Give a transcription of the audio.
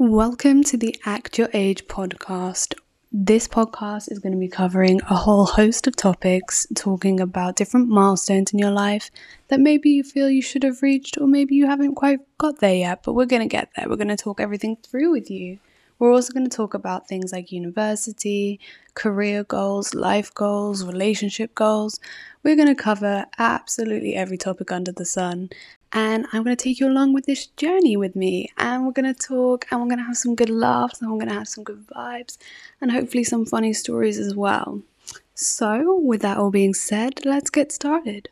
Welcome to the Act Your Age podcast. This podcast is going to be covering a whole host of topics, talking about different milestones in your life that maybe you feel you should have reached, or maybe you haven't quite got there yet, but we're going to get there. We're going to talk everything through with you. We're also going to talk about things like university, career goals, life goals, relationship goals. We're going to cover absolutely every topic under the sun. And I'm going to take you along with this journey with me. And we're going to talk and we're going to have some good laughs and we're going to have some good vibes and hopefully some funny stories as well. So, with that all being said, let's get started.